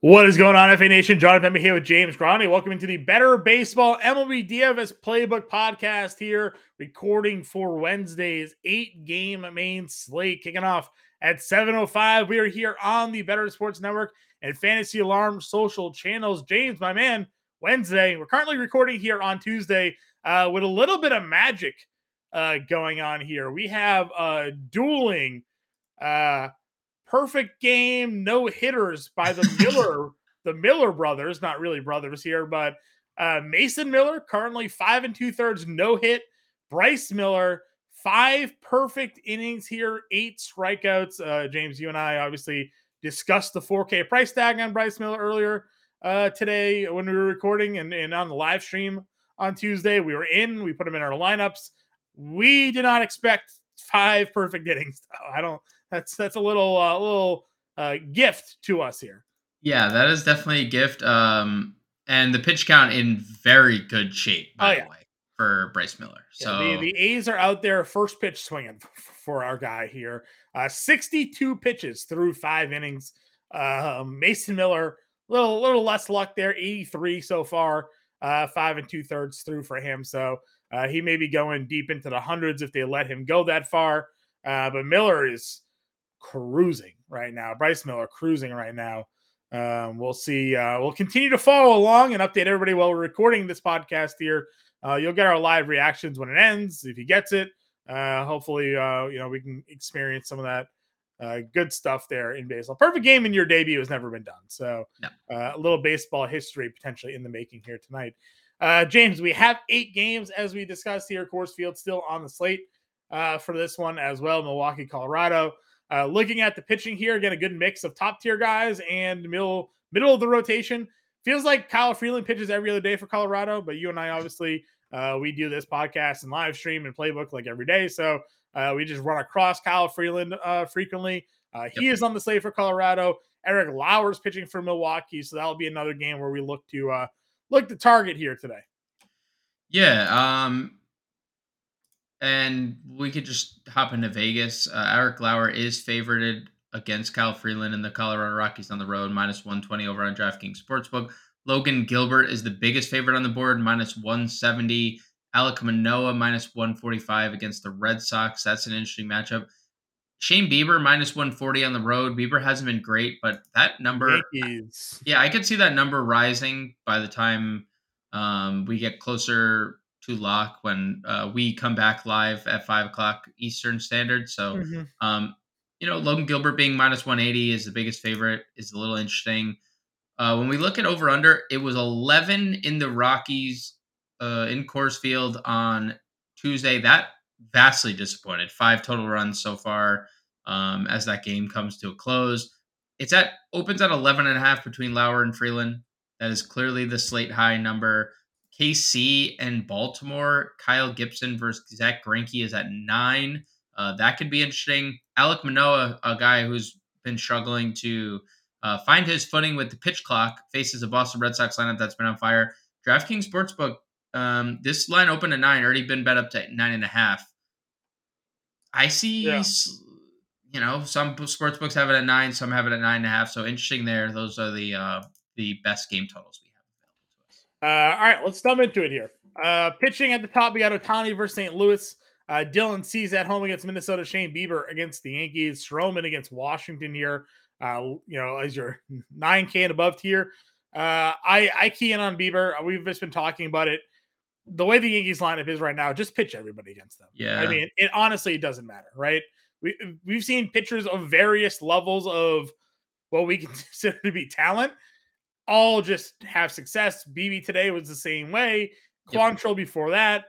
What is going on, FA Nation? Jon Impemba here with James Grande. Welcome into the Better Baseball MLB DFS Playbook podcast here, recording for Wednesday's eight-game main slate, kicking off at 7.05. We are here on the Better Sports Network and Fantasy Alarm social channels. James, my man, Wednesday. We're currently recording here on Tuesday uh, with a little bit of magic uh, going on here. We have uh, dueling uh, perfect game no hitters by the Miller the Miller brothers, not really brothers here, but uh, Mason Miller currently five and two thirds no hit. Bryce Miller five perfect innings here, eight strikeouts. Uh, James, you and I obviously discussed the 4K price tag on Bryce Miller earlier uh, today when we were recording and, and on the live stream on Tuesday. We were in, we put him in our lineups. We did not expect five perfect innings. I don't that's that's a little uh, little uh, gift to us here. Yeah, that is definitely a gift. Um, and the pitch count in very good shape, by oh, yeah. the way, for Bryce Miller. So yeah, the, the A's are out there first pitch swinging for our guy here. Uh, 62 pitches through five innings. Uh, Mason Miller, little little less luck there, 83 so far. Uh, five and two thirds through for him. So uh, he may be going deep into the hundreds if they let him go that far. Uh, but Miller is cruising right now. Bryce Miller cruising right now. Um, we'll see. Uh, we'll continue to follow along and update everybody while we're recording this podcast here. Uh, you'll get our live reactions when it ends if he gets it. Uh, hopefully, uh, you know we can experience some of that uh, good stuff there in baseball. Perfect game in your debut has never been done. So no. uh, a little baseball history potentially in the making here tonight. Uh, James, we have eight games as we discussed here. Coors Field still on the slate uh, for this one as well. Milwaukee, Colorado. Uh, looking at the pitching here, again, a good mix of top tier guys and middle middle of the rotation. Feels like Kyle Freeland pitches every other day for Colorado, but you and I obviously uh, we do this podcast and live stream and playbook like every day, so uh, we just run across Kyle Freeland uh, frequently. Uh, he yep. is on the slate for Colorado. Eric Lauer's pitching for Milwaukee, so that'll be another game where we look to uh, look to target here today. Yeah, um, and we could just hop into Vegas. Uh, Eric Lauer is favorited against Kyle Freeland and the Colorado Rockies on the road, minus 120 over on DraftKings Sportsbook. Logan Gilbert is the biggest favorite on the board, minus 170. Alek Manoah, minus 145 against the Red Sox. That's an interesting matchup. Shane Bieber, minus 140 on the road. Bieber hasn't been great, but that number, yeah, I could see that number rising by the time um, we get closer to lock when uh, we come back live at five o'clock Eastern Standard. So, mm-hmm. um, you know, Logan Gilbert being minus 180 is the biggest favorite is a little interesting. Uh, when we look at over under, it was 11 in the Rockies uh, in Coors Field on Tuesday. That vastly disappointed. Five total runs so far um, as that game comes to a close. It's at opens at 11 and a half between Lauer and Freeland. That is clearly the slate high number. KC and Baltimore, Kyle Gibson versus Zack Greinke is at nine. Uh, that could be interesting. Alek Manoah, a guy who's been struggling to uh, find his footing with the pitch clock, faces a Boston Red Sox lineup that's been on fire. DraftKings Sportsbook, um, this line opened at nine, already been bet up to nine and a half. I see, yeah. you know, some sportsbooks have it at nine, some have it at nine and a half. So interesting there. Those are the uh, the best game totals uh, all right, let's jump into it here. Uh, pitching at the top, we got Ohtani versus St. Louis. Uh, Dylan Cease at home against Minnesota. Shane Bieber against the Yankees. Stroman against Washington here. Uh, you know, as your 9K and above tier. Uh, I, I key in on Bieber. We've just been talking about it. The way the Yankees lineup is right now, just pitch everybody against them. Yeah. I mean, it honestly it doesn't matter, right? We we've seen pitchers of various levels of what we consider to be talent all just have success. Bibee today was the same way. Quantrill yep. before that.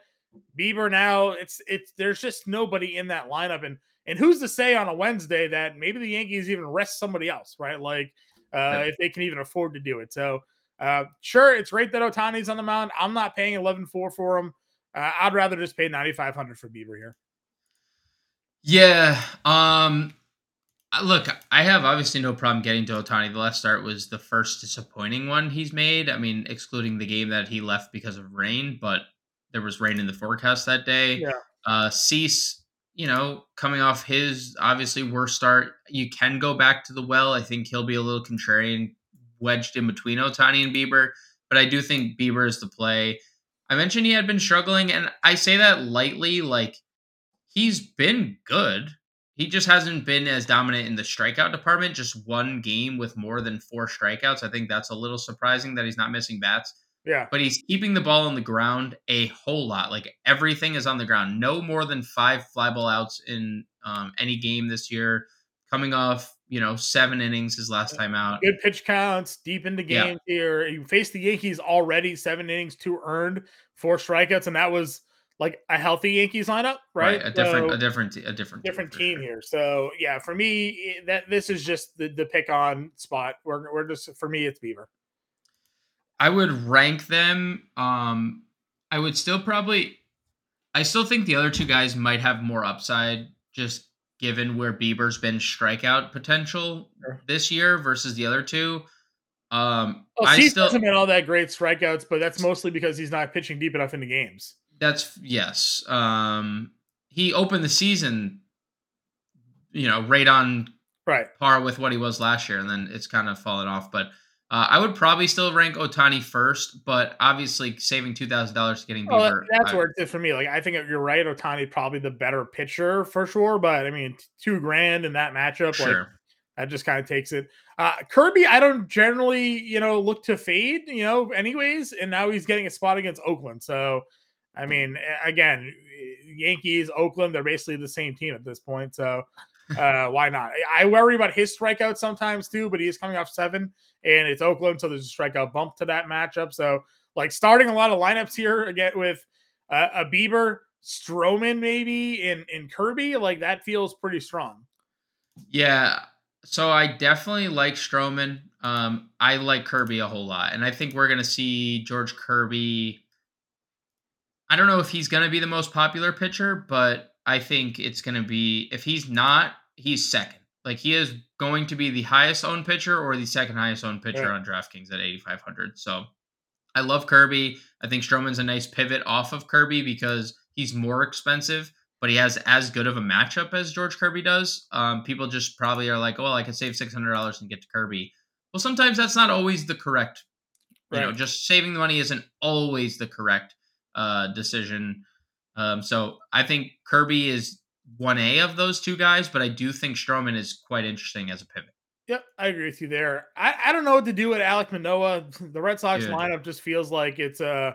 Bieber now. It's it's there's just nobody in that lineup. And and who's to say on a Wednesday that maybe the Yankees even rest somebody else, right? Like uh if they can even afford to do it. So uh sure, it's great that Ohtani's on the mound. I'm not paying 11-4 for him. Uh, I'd rather just pay 9,500 for Bieber here. Yeah. Um, Look, I have obviously no problem getting to Ohtani. The last start was the first disappointing one he's made. I mean, excluding the game that he left because of rain, but there was rain in the forecast that day. Yeah. Uh, Cease, you know, coming off his obviously worst start, you can go back to the well. I think he'll be a little contrarian wedged in between Ohtani and Bieber, but I do think Bieber is the play. I mentioned he had been struggling, and I say that lightly. Like he's been good. He just hasn't been as dominant in the strikeout department. Just one game with more than four strikeouts. I think that's a little surprising that he's not missing bats. Yeah. But he's keeping the ball on the ground a whole lot. Like everything is on the ground. No more than five fly ball outs in um, any game this year. Coming off, you know, seven innings his last time out. Good pitch counts, deep into games yeah. here. You faced the Yankees already, seven innings, two earned, four strikeouts, and that was like a healthy Yankees lineup, right? right a different, so, a different, a different, different team, sure. here. So yeah, for me, that this is just the the pick on spot. We're we're just for me, it's Bieber. I would rank them. Um, I would still probably. I still think the other two guys might have more upside, just given where Bieber's been strikeout potential sure. this year versus the other two. Um, well, I still hasn't been all that great strikeouts, but that's mostly because he's not pitching deep enough into games. That's yes. Um, he opened the season, you know, right on right par with what he was last year, and then it's kind of fallen off. But uh, I would probably still rank Ohtani first, but obviously saving two thousand dollars getting Bieber. Oh, that's I, where it's for me. Like I think you're right. Ohtani probably the better pitcher for sure, but I mean two grand in that matchup, sure. like that just kind of takes it. Uh, Kirby, I don't generally you know look to fade, you know, anyways, and now he's getting a spot against Oakland, so. I mean, again, Yankees, Oakland, they're basically the same team at this point. So uh, why not? I worry about his strikeouts sometimes too, but he is coming off seven and it's Oakland, so there's a strikeout bump to that matchup. So, like starting a lot of lineups here again with uh, a Bieber, Stroman, maybe in in Kirby, like that feels pretty strong. Yeah, so I definitely like Stroman. Um, I like Kirby a whole lot, and I think we're gonna see George Kirby. I don't know if he's gonna be the most popular pitcher, but I think it's gonna be if he's not, he's second. Like he is going to be the highest owned pitcher or the second highest owned pitcher yeah. on DraftKings at 8,500. So I love Kirby. I think Stroman's a nice pivot off of Kirby because he's more expensive, but he has as good of a matchup as George Kirby does. Um, people just probably are like, well, I could save $600 and get to Kirby. Well, sometimes that's not always the correct. You right. know, just saving the money isn't always the correct uh, decision. Um, so I think Kirby is 1A of those two guys, but I do think Stroman is quite interesting as a pivot. Yep, I agree with you there. I, I don't know what to do with Alek Manoah. The Red Sox lineup just feels like it's uh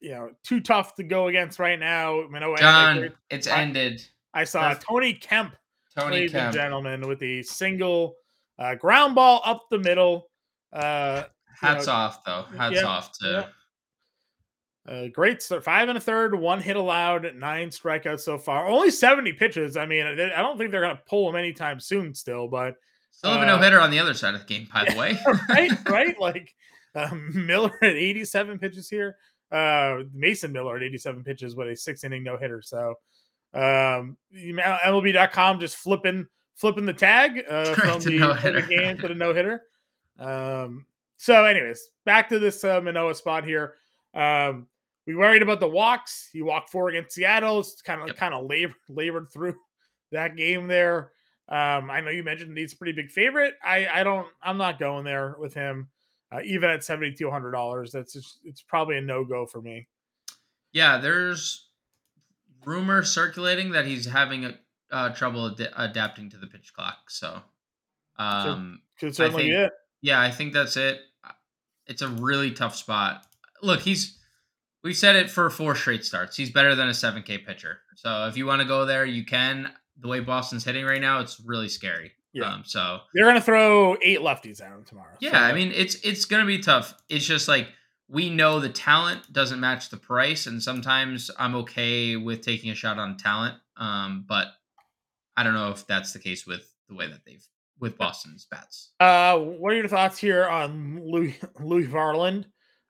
you know too tough to go against right now. Manoah, John, it's I, ended. I saw That's, Tony Kemp, Tony ladies Kemp. and gentlemen, with a single uh, ground ball up the middle. Uh, Hats know, off, though. Hats yeah, off to yeah. Uh, great start. Five and a third, one hit allowed, nine strikeouts so far. Only 70 pitches. I mean, I don't think they're going to pull him anytime soon still, but. Still have uh, a no hitter on the other side of the game, by the way. right, right. Like um, Miller at 87 pitches here. Uh, Mason Miller at 87 pitches with a six inning no hitter. So um, MLB.com just flipping flipping the tag uh, from, the, from the game to the no hitter. Um, so, anyways, back to this uh, Manoah spot here. Um, we worried about the walks. He walked four against Seattle. It's kind of yep. kind of labored labored through that game there. Um, I know you mentioned he's a pretty big favorite. I I don't. I'm not going there with him. Uh, even at seventy two hundred dollars, that's just, it's probably a no go for me. Yeah, there's rumor circulating that he's having a, uh, trouble ad- adapting to the pitch clock. So, um, could certainly think. Yeah, I think that's it. It's a really tough spot. Look, he's we said it for four straight starts. He's better than a 7K pitcher. So if you want to go there, you can. The way Boston's hitting right now, it's really scary. Yeah. Um, so they're gonna throw eight lefties at him tomorrow. Yeah, so. I mean it's it's gonna be tough. It's just like we know the talent doesn't match the price, and sometimes I'm okay with taking a shot on talent. Um, but I don't know if that's the case with the way that they've with Boston's bats. Uh, what are your thoughts here on Louis Louis Varland?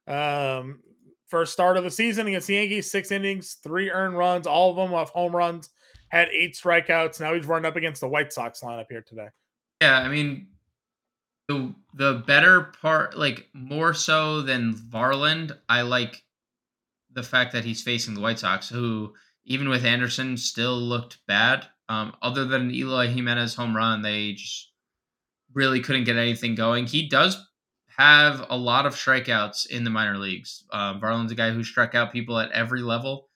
Um, first start of the season against the Yankees, six innings, three earned runs, all of them off home runs, had eight strikeouts. Now he's running up against the White Sox lineup here today. Yeah, I mean, the the better part, like more so than Varland, I like the fact that he's facing the White Sox, who even with Anderson still looked bad. Um, other than Eloy Jimenez home run, they just really couldn't get anything going. He does have a lot of strikeouts in the minor leagues. Uh, a guy who struck out people at every level.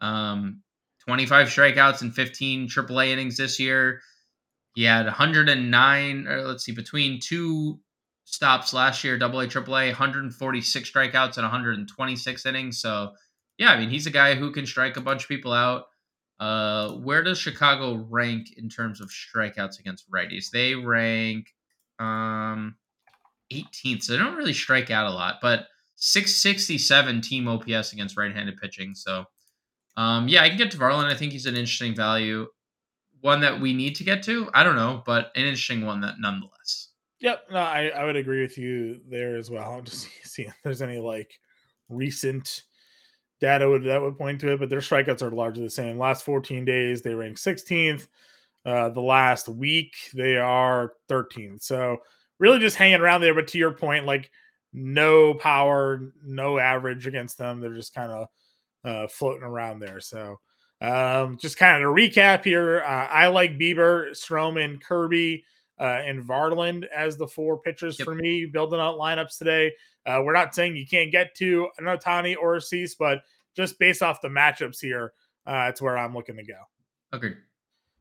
Um, 25 strikeouts and 15 AAA innings this year. He had 109, or let's see, between two stops last year, double A, triple A, 146 strikeouts and 126 innings. So, yeah, I mean, he's a guy who can strike a bunch of people out. Uh, where does Chicago rank in terms of strikeouts against righties? They rank um 18th, so they don't really strike out a lot, but 667 team OPS against right-handed pitching. So, um, yeah, I can get to Varland. I think he's an interesting value, one that we need to get to. I don't know, but an interesting one that nonetheless. Yep, no, I, I would agree with you there as well. I'm just seeing if there's any like recent data would that would point to it, but their strikeouts are largely the same. Last 14 days, they rank 16th. Uh, the last week, they are 13th. So really just hanging around there. But to your point, like no power, no average against them. They're just kind of uh, floating around there. So um, just kind of to recap here, uh, I like Bieber, Stroman, Kirby, uh, and Varland as the four pitchers yep. for me building out lineups today. Uh, we're not saying you can't get to an Ohtani or a Cease, but just based off the matchups here, uh, it's where I'm looking to go. Agreed.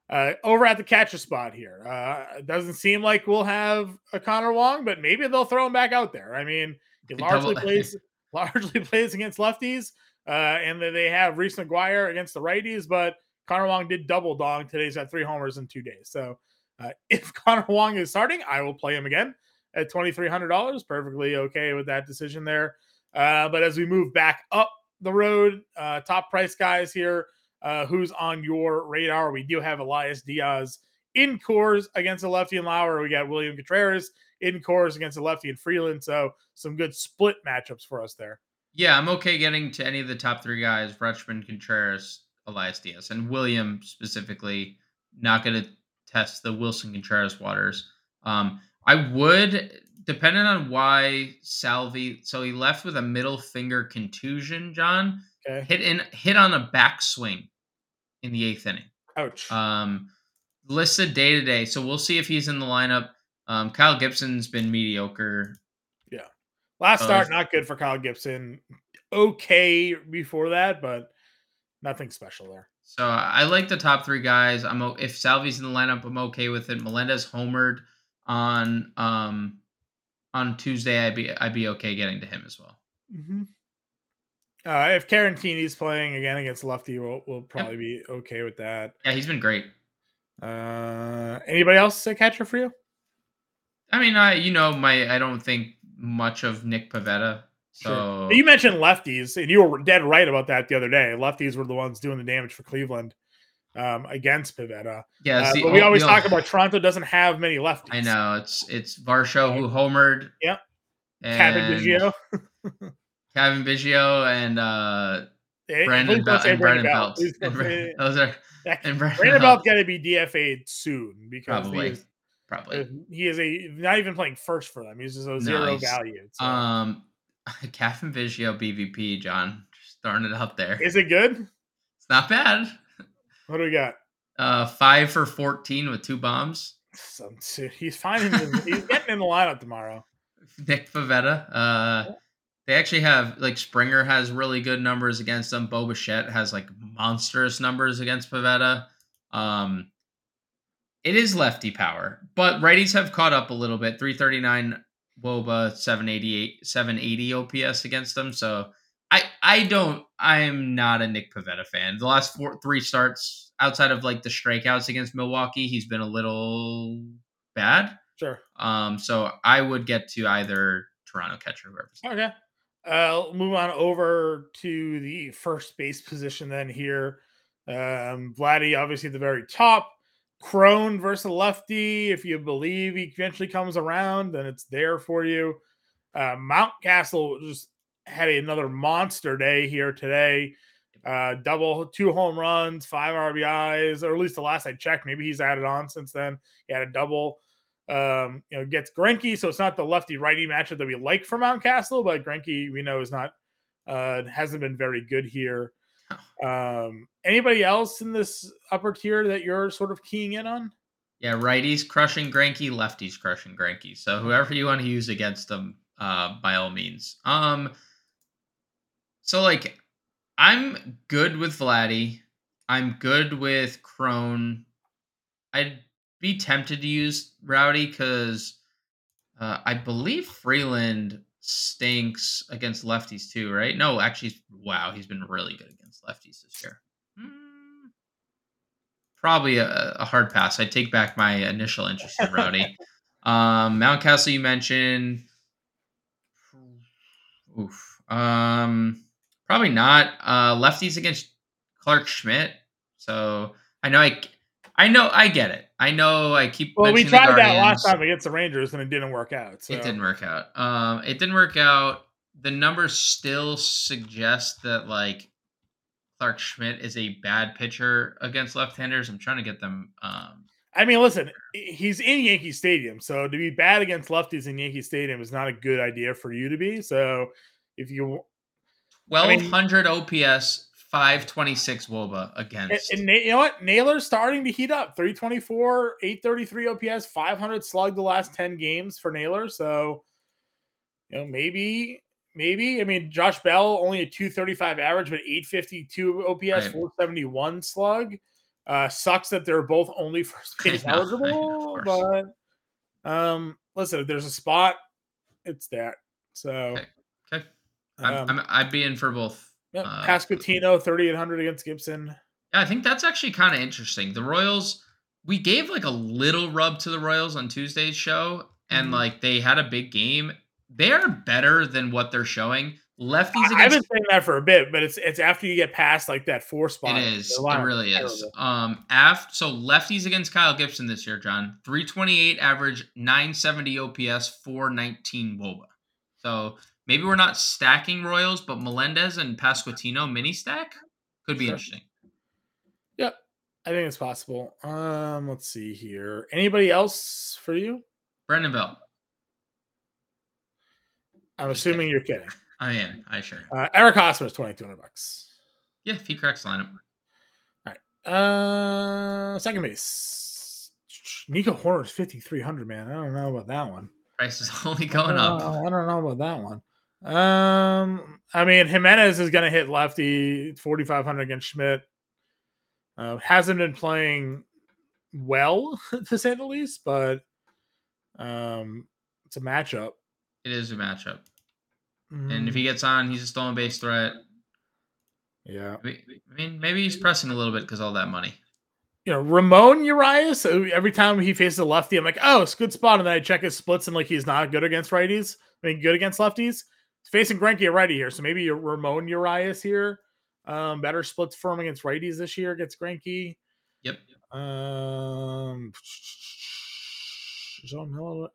Uh, over at the catcher spot here, uh, doesn't seem like we'll have a Connor Wong, but maybe they'll throw him back out there. I mean, he largely plays largely plays against lefties, uh, and then they have Reese McGuire against the righties. But Connor Wong did double dong today. He's got three homers in two days. So uh, if Connor Wong is starting, I will play him again at twenty three hundred dollars. Perfectly okay with that decision there. Uh, but as we move back up the road, uh, top price guys here. Uh, who's on your radar? We do have Elias Diaz in Coors against a lefty and Lauer. We got William Contreras in Coors against a lefty and Freeland. So some good split matchups for us there. Yeah, I'm okay getting to any of the top three guys: Rutschman, Contreras, Elias Diaz, and William specifically. Not going to test the Willson Contreras waters. Um, I would, depending on why Salvy. So he left with a middle finger contusion. John okay. hit in hit on a backswing in the eighth inning. Ouch. Um, listed day to day, so we'll see if he's in the lineup. Um, Kyle Gibson's been mediocre. Yeah, last uh, start not good for Kyle Gibson. Okay before that, but nothing special there. So I like the top three guys. I'm if Salvy's in the lineup, I'm okay with it. Melendez homered on um on Tuesday. I'd be I'd be okay getting to him as well. Mm-hmm. Uh, if Caratini's playing again against lefty, we'll, we'll probably be okay with that. Yeah, he's been great. Uh, anybody else a catcher for you? I mean, I you know my I don't think much of Nick Pivetta. So sure. you mentioned lefties, and you were dead right about that the other day. Lefties were the ones doing the damage for Cleveland um, against Pivetta. Yeah, uh, but we always talk about Toronto doesn't have many lefties. I know it's it's Varsho who homered. Yep. Kevin Biggio. Cavan Biggio and uh, Brandon, Bel- and Brandon Belt. those are and Brandon, Brandon Belt got to be DFA'd soon because probably. He is, probably he is a not even playing first for them. He's just a zero value. So. Um, Cavan Biggio BVP, John, just throwing it out there. Is it good? It's not bad. What do we got? Uh, five for fourteen with two bombs. Some, he's fine. he's getting in the lineup tomorrow. Nick Pivetta. Uh, they actually have like Springer has really good numbers against them. Bo Bichette has like monstrous numbers against Pivetta. Um, it is lefty power, but righties have caught up a little bit. 339 Woba, 788, 780 OPS against them. So I I don't I'm not a Nick Pivetta fan. The last four three starts outside of like the strikeouts against Milwaukee, he's been a little bad. Sure. Um, so I would get to either Toronto catcher, whoever. Okay. Uh, move on over to the first base position then here. Um, Vladdy obviously at the very top. Cron versus lefty. If you believe he eventually comes around, then it's there for you. Uh, Mountcastle just had another monster day here today. Uh, double two home runs, five RBIs, or at least the last I checked. Maybe he's added on since then. He had a double um, you know, gets Greinke, so it's not the lefty righty matchup that we like for Mountcastle, but Greinke we know is not uh hasn't been very good here. Um, anybody else in this upper tier that you're sort of keying in on? Yeah, righties crushing Greinke, lefties crushing Greinke. So whoever you want to use against them, uh, by all means. Um, so like, I'm good with Vladdy. I'm good with Cron. I'd be tempted to use Rowdy because uh, I believe Freeland stinks against lefties too, right? No, actually, wow, he's been really good against lefties this year. Mm, probably a, a, hard pass. I take back my initial interest in Rowdy. um, Mountcastle, you mentioned. Oof. Um, probably not. Uh, lefties against Clarke Schmidt. So I know I, I know I get it. I know I keep. Well, we tried that last time against the Rangers and it didn't work out. So. It didn't work out. Um, it didn't work out. The numbers still suggest that like Clarke Schmidt is a bad pitcher against left-handers. I'm trying to get them. Um, I mean, listen, he's in Yankee Stadium, so to be bad against lefties in Yankee Stadium is not a good idea for you to be. So if you 1200 I mean, OPS 526 Woba against. And, and, you know what? Naylor's starting to heat up. 324, 833 OPS, 500 slug the last 10 games for Naylor. So, you know, maybe, maybe. I mean, Josh Bell only a 235 average, but 852 OPS, right. 471 slug. Uh, sucks that they're both only first base eligible, but um, listen, if there's a spot, it's that. So, okay. okay. I'm, um, i would be in for both Yep. Uh, Pasquantino, 3,800 against Gibson. I think that's actually kind of interesting. The Royals, we gave like a little rub to the Royals on Tuesday's show, and mm-hmm. like they had a big game. They are better than what they're showing. Lefties against. I've been saying that for a bit, but it's it's after you get past like that four spot. It is. It really is. Um, after so lefties against Kyle Gibson this year, John, three twenty eight average, nine seventy OPS, four nineteen WOBA. So Maybe we're not stacking Royals, but Melendez and Pasquantino mini stack could be sure. interesting. Yep, I think it's possible. Um, let's see here. Anybody else for you? Brandon Belt. I'm assuming you're kidding. I am. I sure. Uh, Eric Hosmer is twenty two hundred bucks. Yeah, if he corrects lineup. All right. Uh, second base. Nico Hoerner is fifty three hundred. Man, I don't know about that one. Price is only going up. I don't know about that one. Um, I mean, Gimenez is going to hit lefty 4,500 against Schmidt. Uh, hasn't been playing well, to say the least, but um, it's a matchup. It is a matchup. Mm. And if he mm. gets on, he's a stolen base threat. Yeah. I mean, maybe he's pressing a little bit because all that money. You know, Ramon Urias, every time he faces a lefty, I'm like, oh, it's a good spot. And then I check his splits and like he's not good against righties. I mean, good against lefties facing Greinke righty here, so maybe Ramon Urias here. Um, better splits for him against righties this year against Greinke. Yep. Um,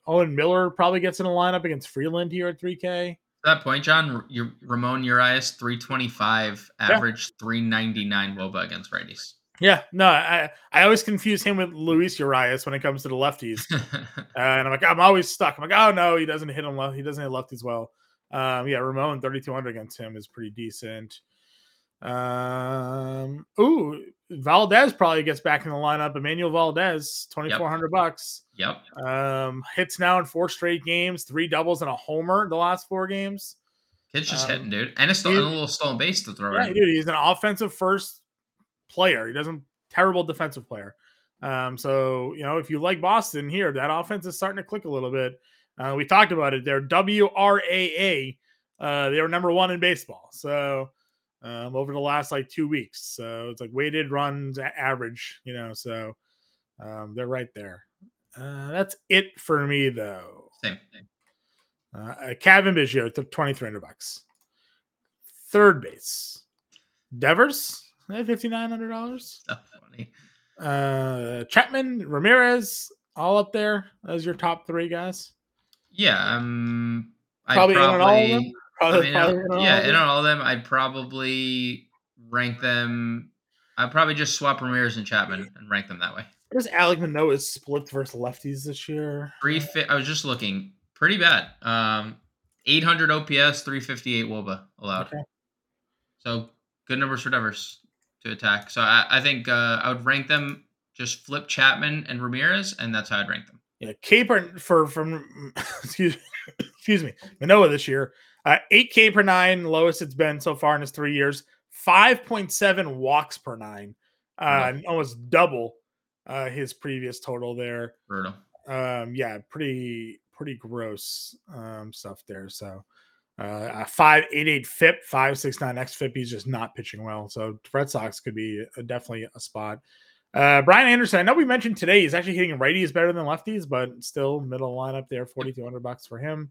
Owen Miller probably gets in a lineup against Freeland here at 3K. At that point, John, your Ramon Urias 325 average, yeah. 399 Woba against righties. Yeah, no, I I always confuse him with Luis Urias when it comes to the lefties, uh, and I'm like I'm always stuck. I'm like, oh no, he doesn't hit him left. He doesn't hit lefties well. Um, yeah, Ramon 3,200 against him is pretty decent. Um, ooh, Valdez probably gets back in the lineup. Enmanuel Valdez, 2,400 yep. bucks. Yep. Um, hits now in four straight games, three doubles and a homer the last four games. Kid's just um, hitting, dude. And a, st- and a little stolen base to throw yeah, in. dude, he's an offensive first player. He doesn't terrible defensive player. Um, so you know, if you like Boston here, that offense is starting to click a little bit. Uh, we talked about it. They're WRAA. Uh, they were number one in baseball. So um, over the last like two weeks. So it's like weighted runs average, you know. So um, they're right there. Uh, that's it for me, though. Same. Uh, Cavan Biggio, twenty three hundred bucks. Third base, Devers, fifty nine hundred dollars. So funny. Uh, Chapman, Ramirez, all up there as your top three guys. Yeah, um, probably, I'd probably in all of them. Probably, I mean, probably in yeah, in all of them, I'd probably rank them. I'd probably just swap Ramirez and Chapman and rank them that way. Does Alek Manoah split versus lefties this year? Three. I was just looking, pretty bad. Um, 800 OPS, 358 WOBA allowed. Okay. So good numbers for Devers to attack. So I, I think uh, I would rank them just flip Chapman and Ramirez, and that's how I'd rank them. Yeah, Caper for from excuse me, excuse me, Manoah this year. Uh, 8K per nine, lowest it's been so far in his three years. 5.7 walks per nine, uh, almost double uh, his previous total there. Brutal. Um, yeah, pretty pretty gross um, stuff there. So uh, five eight eight FIP, five six nine xFIP. He's just not pitching well. So Red Sox could be a, definitely a spot. Uh, Brian Anderson, I know we mentioned today he's actually hitting righties better than lefties, but still middle lineup there, forty two hundred bucks for him.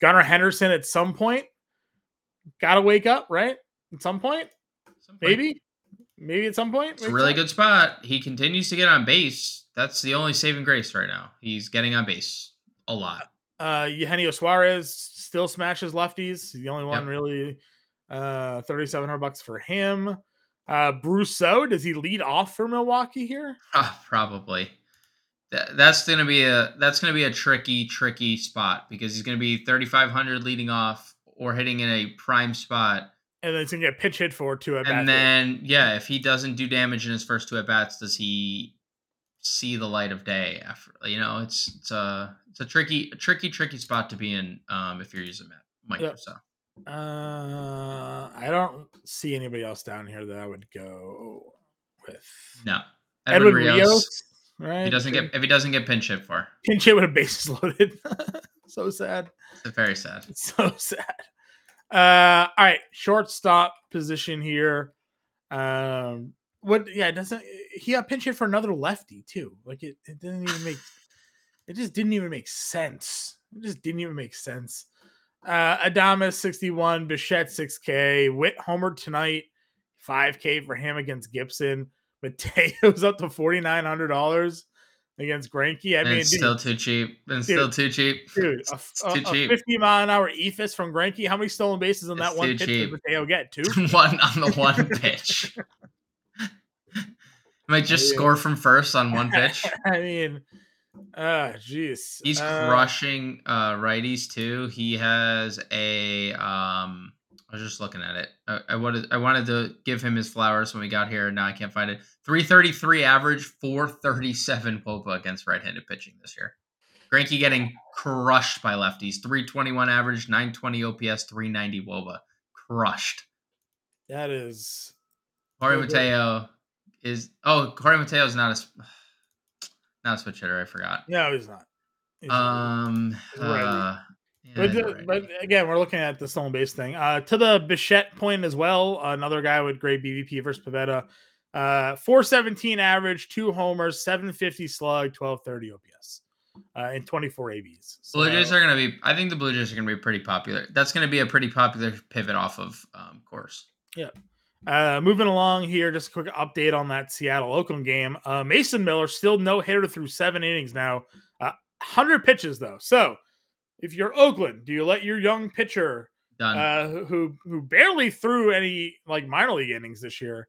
Gunnar Henderson at some point got to wake up, right? At some point, some point. maybe, maybe at some point. It's a really good spot. He continues to get on base. That's the only saving grace right now. He's getting on base a lot. Uh, Eugenio Suarez still smashes lefties. He's the only one yep. really. Uh, thirty seven hundred bucks for him. Uh, Brosseau, does he lead off for Milwaukee here? Uh, probably. That, that's gonna be a that's gonna be a tricky tricky spot because he's gonna be thirty five hundred leading off or hitting in a prime spot. And then he's gonna get pitch hit for two at And then yeah, if he doesn't do damage in his first two at bats, does he see the light of day after you know it's it's a it's a tricky a tricky tricky spot to be in um if you're using Mike yep. uh i don't see anybody else down here that i would go with. No. Edwin, rios, rios right he doesn't get if he doesn't get pinch hit for. Pinch hit with a bases loaded. So sad. It's very sad. It's so sad. Uh all right. Shortstop position here. Um what yeah, it doesn't he got pinch hit for another lefty too. Like it, it didn't even make it just didn't even make sense. It just didn't even make sense. Uh Adames 61, Bichette 6K, Witt Homer tonight, 5K for him against Gibson. Mateo's up to forty nine hundred dollars against Greinke. I and mean, it's dude, still too cheap. And still too cheap. Dude, a, a, too a 50 mile an hour eephus from Greinke. How many stolen bases on it's that one pitch cheap. did Mateo get? Two? one on the one pitch. Might just score from first on one pitch. I mean, ah, uh, jeez. He's uh, crushing uh righties too. He has a um. I was just looking at it. I, I, wanted I wanted to give him his flowers when we got here. And now I can't find it. 333 average, 437 WOBA against right-handed pitching this year. Greinke getting crushed by lefties. 321 average, 920 OPS, 390 WOBA. Crushed. That is. Jorge Mateo is oh Corey Mateo is not a not a switch hitter. I forgot. No, he's not. He's um, uh, yeah, but, right. but, again, we're looking at the stolen base thing. Uh, to the Bichette point as well, another guy with great BVP versus Pivetta. Uh, 417 average, two homers, 750 slug, 1230 OPS, uh, and 24 ABs. So, Blue Jays are going to be, I think the Blue Jays are going to be pretty popular. That's going to be a pretty popular pivot off of um, Coors. Yeah. Uh, moving along here, just a quick update on that Seattle Oakland game. Uh, Mason Miller still no hitter through seven innings now, uh, 100 pitches though. So if you're Oakland, do you let your young pitcher, uh, who who barely threw any like minor league innings this year?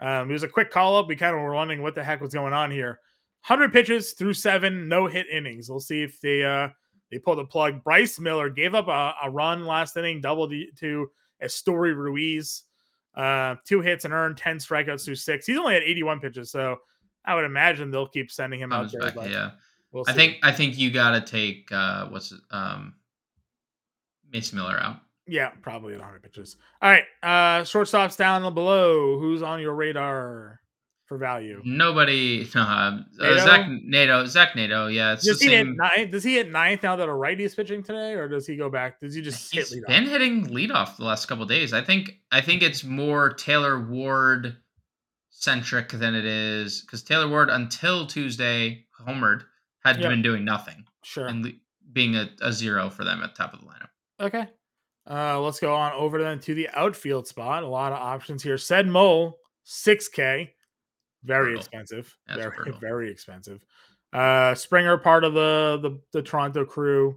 Um, it was a quick call up. We kind of were wondering what the heck was going on here. 100 pitches through seven, no hit innings. We'll see if they uh they pull the plug. Bryce Miller gave up a, a run last inning, double to Esteury Ruiz. Uh, two hits and earned 10 strikeouts through six. He's only at 81 pitches, so I would imagine they'll keep sending him out there. Back, yeah. We'll I think I think you gotta take uh what's um Mason Miller out. Yeah, probably at 100 pitches. All right, uh shortstops down below. Who's on your radar? For value. Nobody. Uh, uh, Zach Neto. Zach Neto. Yeah. It's does he same... hit ninth? Does he hit ninth now that a righty is pitching today, or does he go back? Does he just He's hit been hitting leadoff the last couple days. I think. I think it's more Taylor Ward centric than it is because Taylor Ward until Tuesday homered had yep. been doing nothing. Sure. And le- being a, a zero for them at the top of the lineup. Okay. Uh, let's go on over then to the outfield spot. A lot of options here. Said Mole, 6K. Very brutal. expensive. That's very brutal. very expensive. Uh Springer part of the the, the Toronto crew.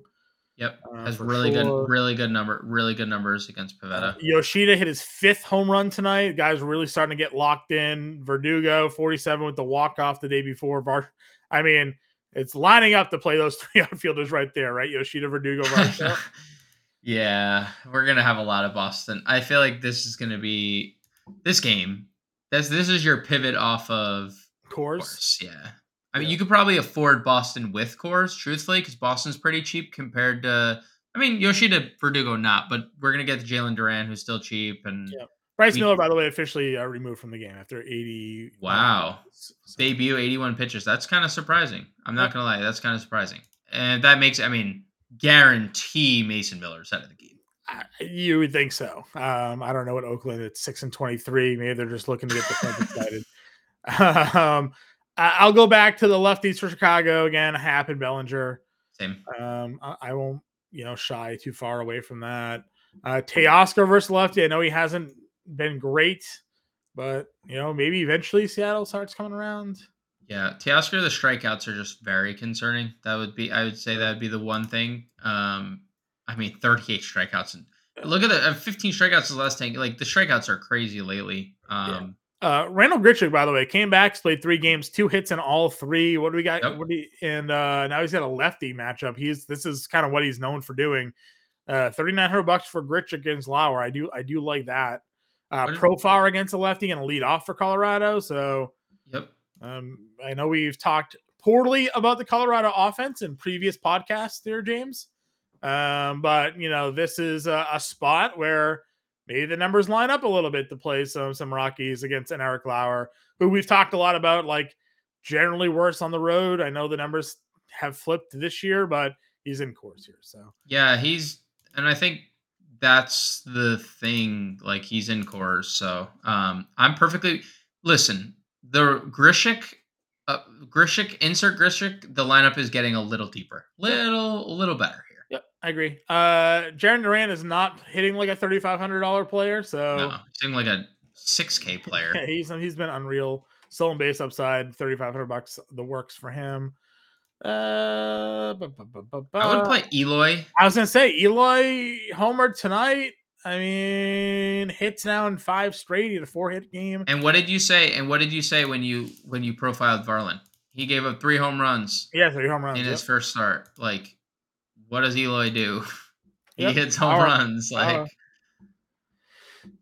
Yep. Uh, Has really sure. good really good number really good numbers against Pivetta. Uh, Yoshida hit his fifth home run tonight. Guys really starting to get locked in. Verdugo 47 with the walk off the day before. Var- I mean, it's lining up to play those three outfielders right there, right? Yoshida, Verdugo, Varsho. yeah, we're gonna have a lot of Boston. I feel like this is gonna be this game this this is your pivot off of Coors. Coors yeah. I mean, yeah. you could probably afford Boston with Coors, truthfully, because Boston's pretty cheap compared to. I mean, Yoshida Verdugo not, but we're gonna get Jarren Duran, who's still cheap, and Yeah. Bryce We- Miller, by the way, officially uh, removed from the game after 80. Wow. So- debut 81 pitches. That's kind of surprising. I'm not gonna lie, that's kind of surprising, and that makes I mean guarantee Mason Miller's out of the game. You would think so. Um, I don't know what Oakland at six and twenty three. Maybe they're just looking to get the fans excited. Um, I'll go back to the lefties for Chicago again. Happ and Bellinger. Same. Um, I, I won't, you know, shy too far away from that. Uh, Teoscar versus lefty. I know he hasn't been great, but you know, maybe eventually Seattle starts coming around. Yeah, Teoscar, the strikeouts are just very concerning. That would be, I would say, that would be the one thing. Um, I mean, 38 strikeouts and look at the uh, 15 strikeouts is the last thing. Like the strikeouts are crazy lately. Um, Uh, Randal Grichuk, by the way, came back, played three games, two hits in all three. What do we got? Yep. What do you, and uh, now he's got a lefty matchup. He's this is kind of what he's known for doing. Uh, thirty nine hundred bucks for Grichuk against Lauer. I do I do like that. Uh, profile against a lefty and a lead off for Colorado. So Yep. um, I know we've talked poorly about the Colorado offense in previous podcasts, there, James. Um, but you know, this is a, a spot where maybe the numbers line up a little bit to play some some Rockies against an Eric Lauer, who we've talked a lot about, like generally worse on the road. I know the numbers have flipped this year, but he's in Coors here. So Yeah, he's and I think that's the thing. Like he's in Coors, so um, I'm perfectly. Listen, the Grichuk, uh, Grichuk insert Grichuk. The lineup is getting a little deeper, little, a little better I agree. Uh Jarren Duran is not hitting like a thirty five hundred dollar player, so No, seeing like a six K player. Yeah, he's he's been unreal. Still in base upside, thirty five hundred bucks. The works for him. Uh, bu- bu- bu- I would play Eloy. I was gonna say Eloy Homer tonight. I mean, hits now in five straight. He had a four hit game. And what did you say? And what did you say when you when you profiled Varland? He gave up three home runs Yeah, three home runs. in yep. his first start. Like, what does Eloy do? he Yep, hits home runs. Like.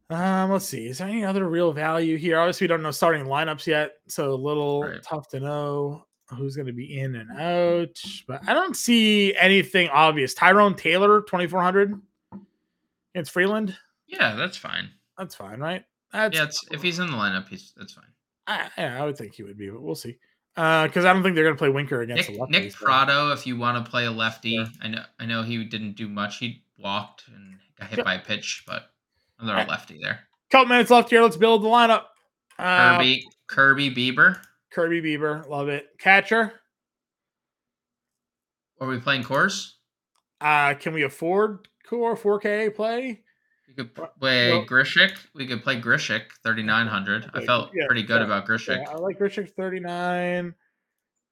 Um, let's see. Is there any other real value here? Obviously, we don't know starting lineups yet, so a little Right. tough to know who's going to be in and out. But I don't see anything obvious. Tyrone Taylor, twenty four hundred against Freeland. yeah, that's fine. That's fine, right? That's Yeah, it's, if he's in the lineup, he's that's fine. I, yeah, I would think he would be, but we'll see. Because I don't think they're going to play Winker against Nick, lefties. Nick so- Prado, if you want to play a lefty, Yeah. I know I know he didn't do much. He walked and got hit Yep. by a pitch, but another Yeah. lefty there. Couple minutes left here. Let's build the lineup. Uh, Kirby Kirby Bieber. Kirby Bieber, love it. Catcher. Are we playing Coors? Uh, can we afford core 4K play? We could play well- Grichuk. We could play Grichuk, 3,900. I felt yeah, pretty good yeah, about Grichuk. Yeah, I like Richard 39.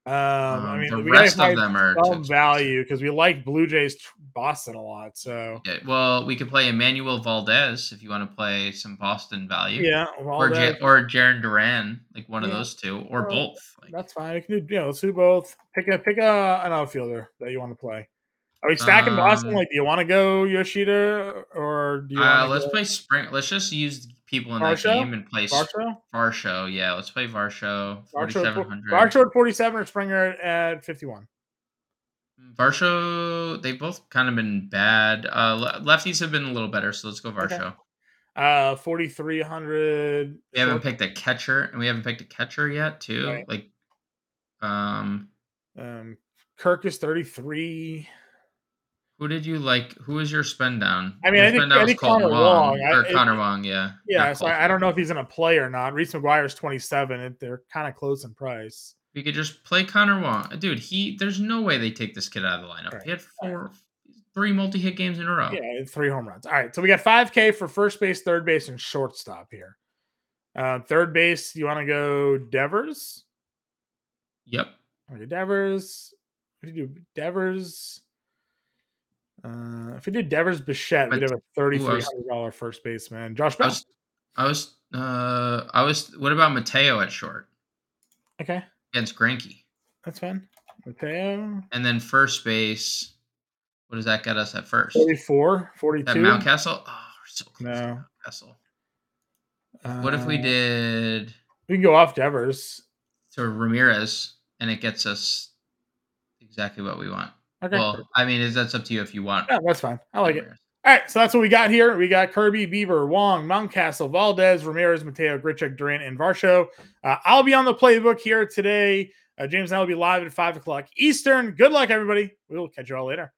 Um, I Um, mean, the rest of them are some value because we like Blue Jays Boston a lot. So Yeah, well, we could play Enmanuel Valdez if you want to play some Boston value. yeah, Or, Ja- or Jarren Duran, like one of those two, or Or- both. Like, that's fine. We can do, you know, let's do both. Pick a pick a an outfielder that you want to play. Are we stacking Boston? Um, Like, do you want to go Yoshida or do you uh, let's go play spring. Let's just use people in that game and play Varsho? Varsho. Yeah, let's play Varsho. Varsho at, four- 4700. Varsho at 47 or Springer at, at 51. Varsho, they've both kind of been bad. Uh, lefties have been a little better, so let's go Okay. Varsho. Uh, 4,300. We haven't picked a catcher, and we haven't picked a catcher yet, too. Right. Like, um, Um, Kirk is 33. Who did you like? Who was your spend down? I mean, Your I think- I think Connor Wong, Wong, I- or Connor Wong, yeah. Yeah, so I, don't know if he's in a play or not. Reese McGuire's 27. and They're kind of close in price. We could just play Connor Wong, dude. He, there's no way they take this kid out of the lineup. Right. He had four, three multi-hit games in a row. Yeah, three home runs. All right, so we got 5K for first base, third base, and shortstop here. Uh, third base, you want to go Devers? Yep. Okay, Devers. What do you do? Devers. Uh, if we do Devers Bichette, we'd have a thirty-three hundred dollar first baseman. Josh I Bell. was, I was, uh, I was. What about Mateo at short Okay, against Greinke? that's fine. Mateo. And then first base. What does that get us at first? 44, At 42. Mountcastle? Oh, we're so close. No. Mountcastle. What if we Uh, did We can go off Devers. to Ramirez and it gets us exactly what we want? Okay. Well, I mean, is that's up to you if you want. Yeah, that's fine. I like it. All right, so that's what we got here. We got Kirby, Bieber, Wong, Mountcastle, Valdez, Ramirez, Mateo, Grichuk, Durant, and Varsho. Uh, I'll be on the playbook here today. Uh, James and I will be live at 5 o'clock Eastern. Good luck, everybody. We will catch you all later.